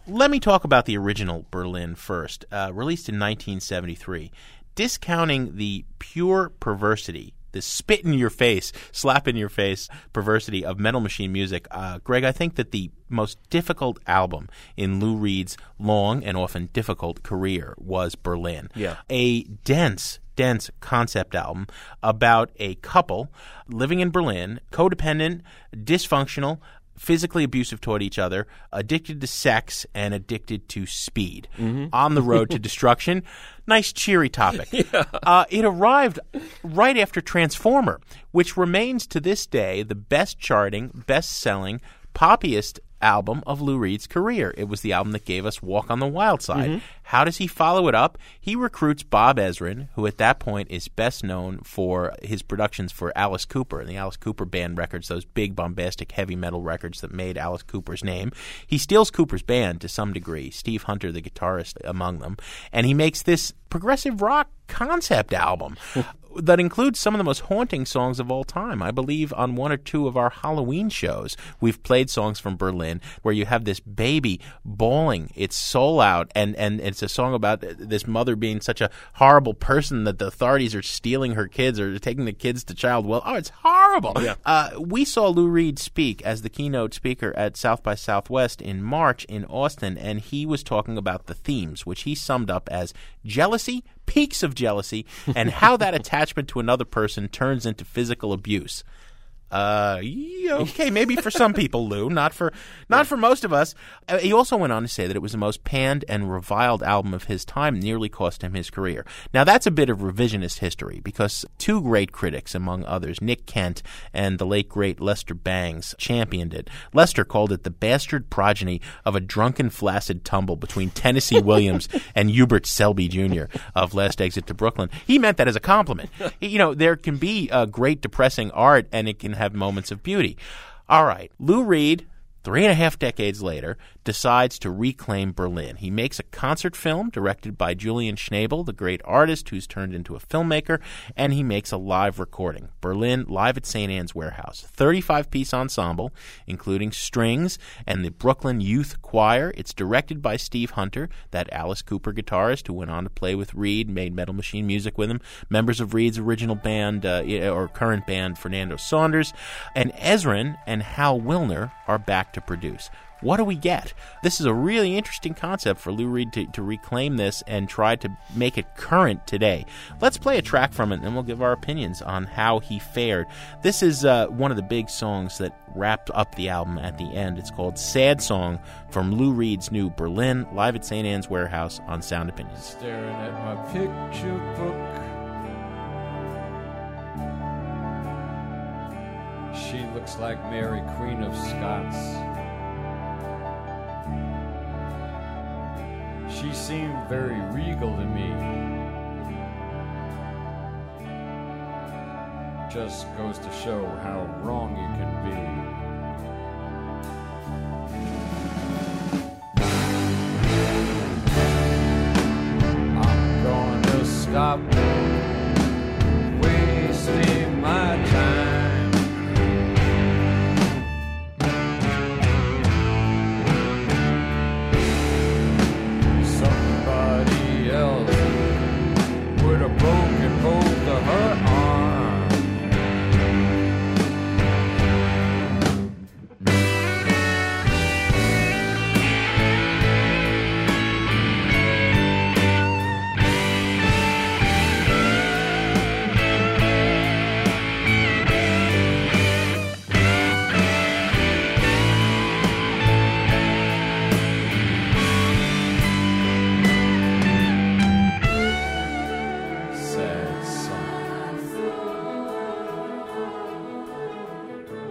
Let me talk about the original Berlin first, uh, released in 1973. Discounting the pure perversity the spit in your face, slap in your face perversity of Metal Machine music. Uh, Greg, I think that the most difficult album in Lou Reed's long and often difficult career was Berlin. Yeah. A dense, dense concept album about a couple living in Berlin, codependent, dysfunctional, physically abusive toward each other, addicted to sex, and addicted to speed. On the road to (laughs) destruction. Nice, cheery topic. (laughs) uh, it arrived right after Transformer, which remains to this day the best charting, best selling, poppiest album of Lou Reed's career. It was the album that gave us Walk on the Wild Side. Mm-hmm. How does he follow it up? He recruits Bob Ezrin, who at that point is best known for his productions for Alice Cooper and the Alice Cooper band records, those big bombastic heavy metal records that made Alice Cooper's name. He steals Cooper's band to some degree, Steve Hunter, the guitarist, among them, and he makes this progressive rock concept album (laughs) that includes some of the most haunting songs of all time. I believe on one or two of our Halloween shows, we've played songs from Berlin where you have this baby bawling its soul out, and, and it's a song about this mother being such a horrible person that the authorities are stealing her kids or taking the kids to child well. Oh, it's horrible. Yeah. Uh, we saw Lou Reed speak as the keynote speaker at South by Southwest in March in Austin, and he was talking about the themes, which he summed up as jealousy, peaks of jealousy, and how that (laughs) attachment to another person turns into physical abuse. Uh, okay, (laughs) maybe for some people, Lou, not for not for most of us. Uh, he also went on to say that it was the most panned and reviled album of his time, nearly cost him his career. Now that's a bit of revisionist history because two great critics, among others, Nick Kent and the late great Lester Bangs, championed it. Lester called it the bastard progeny of a drunken, flaccid tumble between Tennessee (laughs) Williams and Hubert Selby Jr. of Last Exit to Brooklyn. He meant that as a compliment. (laughs) You know, there can be uh, great depressing art and it can have moments of beauty. All right, Lou Reed, three and a half decades later, decides to reclaim Berlin. He makes a concert film directed by Julian Schnabel, the great artist who's turned into a filmmaker, and he makes a live recording. Berlin, live at St. Anne's Warehouse. 35 piece ensemble, including strings and the Brooklyn Youth Choir. It's directed by Steve Hunter, that Alice Cooper guitarist who went on to play with Reed, made Metal Machine music with him. Members of Reed's original band, uh, or current band, Fernando Saunders. And Ezrin and Hal Willner are back to produce. What do we get? This is a really interesting concept for Lou Reed to, to reclaim this and try to make it current today. Let's play a track from it and we'll give our opinions on how he fared. This is uh, one of the big songs that wrapped up the album at the end. It's called Sad Song from Lou Reed's new Berlin, live at St. Anne's Warehouse on Sound Opinions. Staring at my picture book. She looks like Mary, Queen of Scots. She seemed very regal to me. Just goes to show how wrong you can be. Stop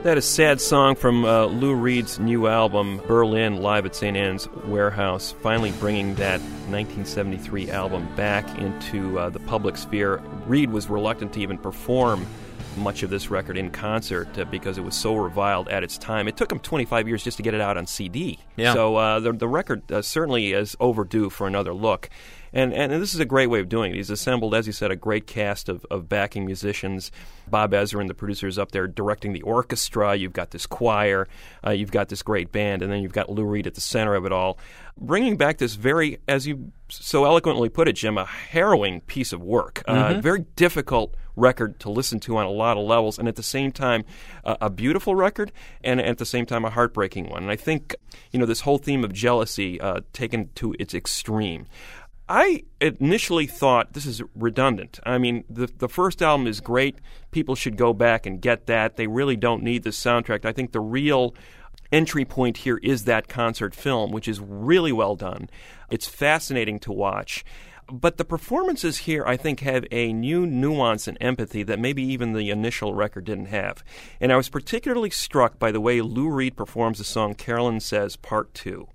That is a sad song from uh, Lou Reed's new album, Berlin, live at St. Anne's Warehouse, finally bringing that 1973 album back into uh, the public sphere. Reed was reluctant to even perform much of this record in concert uh, because it was so reviled at its time. It took him 25 years just to get it out on CD. Yeah. So uh, the, the record uh, certainly is overdue for another look. And, and this is a great way of doing it. He's assembled, as you said, a great cast of, of backing musicians. Bob Ezrin, the producer, is up there directing the orchestra. You've got this choir. Uh, you've got this great band. And then you've got Lou Reed at the center of it all. Bringing back this very, as you so eloquently put it, Jim, a harrowing piece of work. Uh, very difficult record to listen to on a lot of levels. And at the same time, uh, a beautiful record. And at the same time, a heartbreaking one. And I think, you know, this whole theme of jealousy uh, taken to its extreme. I initially thought this is redundant. I mean, the the first album is great. People should go back and get that. They really don't need the soundtrack. I think the real entry point here is that concert film, which is really well done. It's fascinating to watch. But the performances here, I think, have a new nuance and empathy that maybe even the initial record didn't have. And I was particularly struck by the way Lou Reed performs the song Carolyn Says Part 2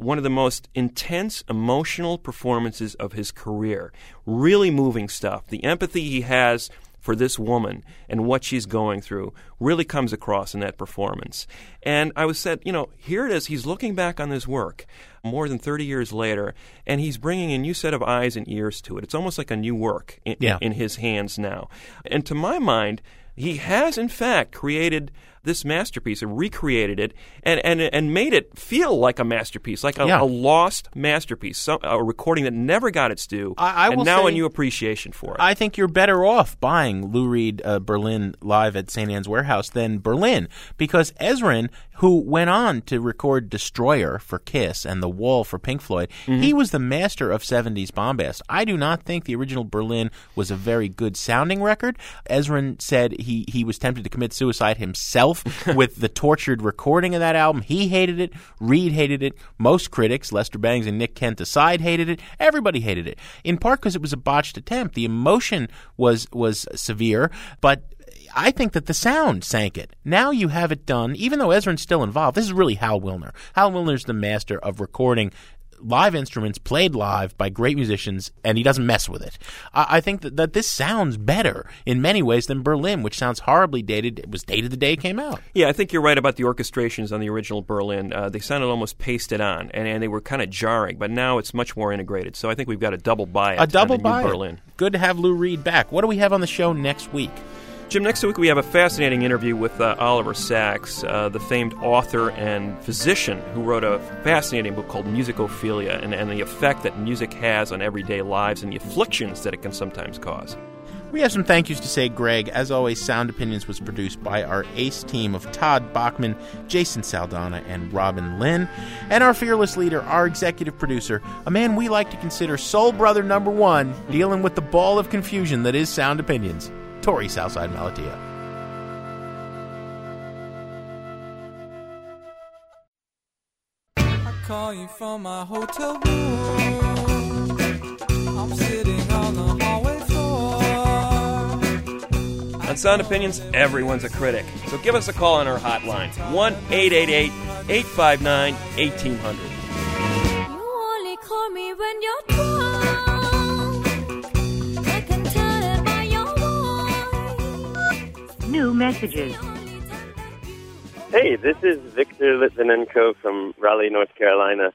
one of the most intense emotional performances of his career. Really moving stuff. The empathy he has for this woman and what she's going through really comes across in that performance. And I was said, you know, here it is. He's looking back on this work more than 30 years later, and he's bringing a new set of eyes and ears to it. It's almost like a new work in, Yeah. in his hands now. And to my mind, he has in fact created this masterpiece and recreated it and, and, and made it feel like a masterpiece, like a, Yeah. a lost masterpiece, some, a recording that never got its due, I- I and now a new appreciation for it. I think you're better off buying Lou Reed uh, Berlin live at St. Anne's Warehouse than Berlin because Ezrin, who went on to record Destroyer for Kiss and The Wall for Pink Floyd, he mm-hmm. was the master of 70s bombast. I do not think the original Berlin was a very good sounding record. Ezrin said he, he was tempted to commit suicide himself (laughs) with the tortured recording of that album. He hated it. Reed hated it. Most critics, Lester Bangs and Nick Kent aside, hated it. Everybody hated it. In part because it was a botched attempt. The emotion was was severe, but I think that the sound sank it. Now you have it done, even though Ezrin's still involved. This is really Hal Willner. Hal Willner's the master of recording live instruments played live by great musicians, and he doesn't mess with it. I, I think that, that this sounds better in many ways than Berlin, which sounds horribly dated. It was dated the day it came out. Yeah, I think you're right about the orchestrations on the original Berlin. Uh, they sounded almost pasted on, and, and they were kind of jarring. But now it's much more integrated. So I think we've got a double buy. A double on the new buy. Berlin. Good to have Lou Reed back. What do we have on the show next week? Jim, next week we have a fascinating interview with uh, Oliver Sacks, uh, the famed author and physician who wrote a fascinating book called Musicophilia and, and the effect that music has on everyday lives and the afflictions that it can sometimes cause. We have some thank yous to say, Greg. As always, Sound Opinions was produced by our ace team of Todd Bachman, Jason Saldanha, and Robin Linn. And our fearless leader, our executive producer, a man we like to consider soul brother number one, dealing with the ball of confusion that is Sound Opinions, Torey Southside Malatia. I call you from my hotel room. I'm sitting on the hallway floor. On Sound Opinions, everyone's a critic. So give us a call on our hotline 1 888 859 1800. You only call me when you're drunk. New messages. Hey, this is Victor Litvinenko from Raleigh, North Carolina,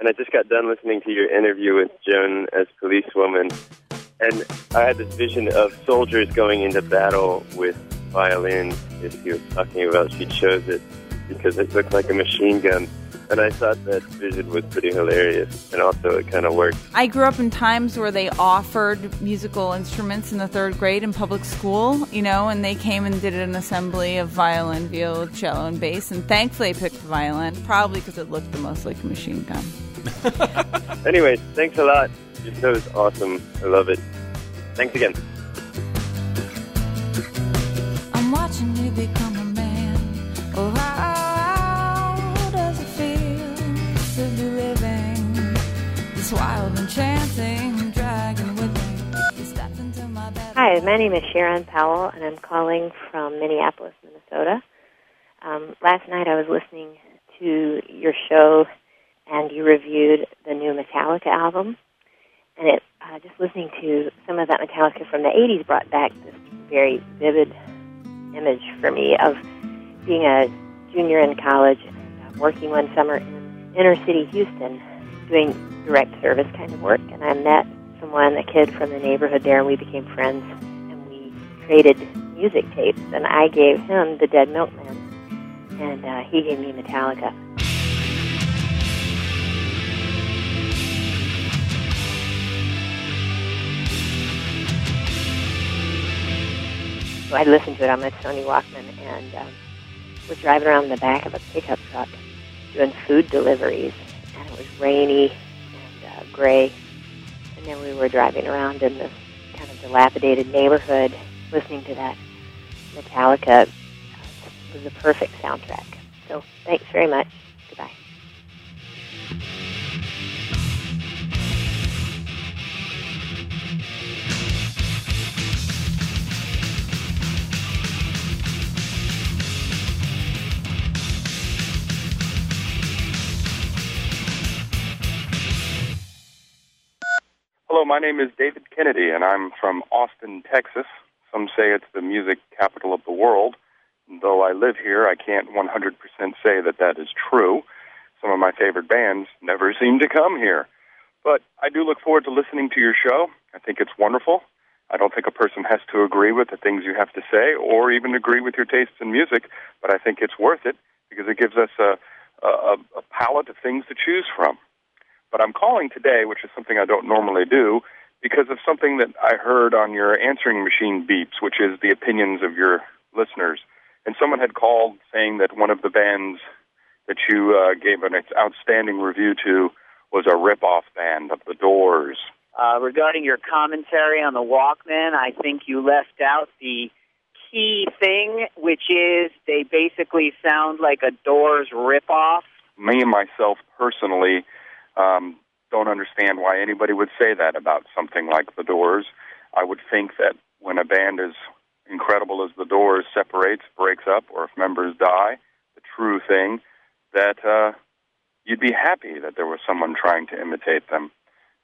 and I just got done listening to your interview with Joan as policewoman, and I had this vision of soldiers going into battle with violins. If you were talking about, she chose it because it looked like a machine gun, and I thought that vision was pretty hilarious, and also it kind of worked. I grew up in times where they offered musical instruments in the third grade in public school, you know, and they came and did an assembly of violin, viola, cello, and bass. And thankfully, I picked the violin, probably because it looked the most like a machine gun. (laughs) Anyways, thanks a lot. Your show is awesome. I love it. Thanks again. Hi, my name is Sharon Powell, and I'm calling from Minneapolis, Minnesota. Um, last night I was listening to your show, and you reviewed the new Metallica album. And it, uh, just listening to some of that Metallica from the 80s brought back this very vivid image for me of being a junior in college and uh, working one summer in inner city Houston doing direct service kind of work. And I met someone, a kid from the neighborhood there, and we became friends. And we traded music tapes. And I gave him the Dead Milkman, and uh, he gave me Metallica. So I listened to it on my Sony Walkman, and um, we're driving around the back of a pickup truck doing food deliveries, rainy and uh, gray. And then we were driving around in this kind of dilapidated neighborhood, listening to that Metallica. It was the perfect soundtrack. So thanks very much. Hello, my name is David Kennedy, and I'm from Austin, Texas. Some say it's the music capital of the world. Though I live here, I can't 100% say that that is true. Some of my favorite bands never seem to come here. But I do look forward to listening to your show. I think it's wonderful. I don't think a person has to agree with the things you have to say or even agree with your tastes in music, but I think it's worth it because it gives us a, a, a palette of things to choose from. But I'm calling today, which is something I don't normally do, because of something that I heard on your answering machine beeps, which is the opinions of your listeners. And someone had called saying that one of the bands that you uh, gave an outstanding review to was a rip-off band of The Doors. Uh, regarding your commentary on the Walkman, I think you left out the key thing, which is they basically sound like a Doors ripoff. Me and myself personally um, don't understand why anybody would say that about something like The Doors. I would think that when a band as incredible as The Doors separates, breaks up, or if members die, the true thing, that uh, you'd be happy that there was someone trying to imitate them.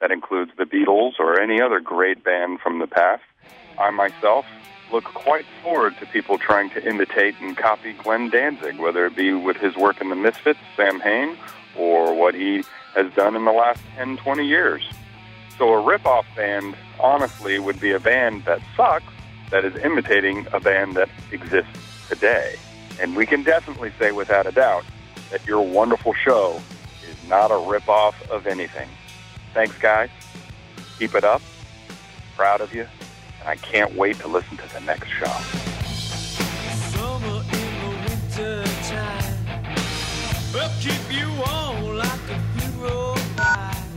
That includes the Beatles or any other great band from the past. I myself look quite forward to people trying to imitate and copy Glenn Danzig, whether it be with his work in the Misfits, Samhain, or what he has done in the last 10, 20 years. So a rip-off band, honestly, would be a band that sucks, that is imitating a band that exists today. And we can definitely say without a doubt that your wonderful show is not a rip-off of anything. Thanks, guys. Keep it up. Proud of you. And I can't wait to listen to the next show.